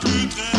plus traîne.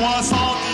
mois sans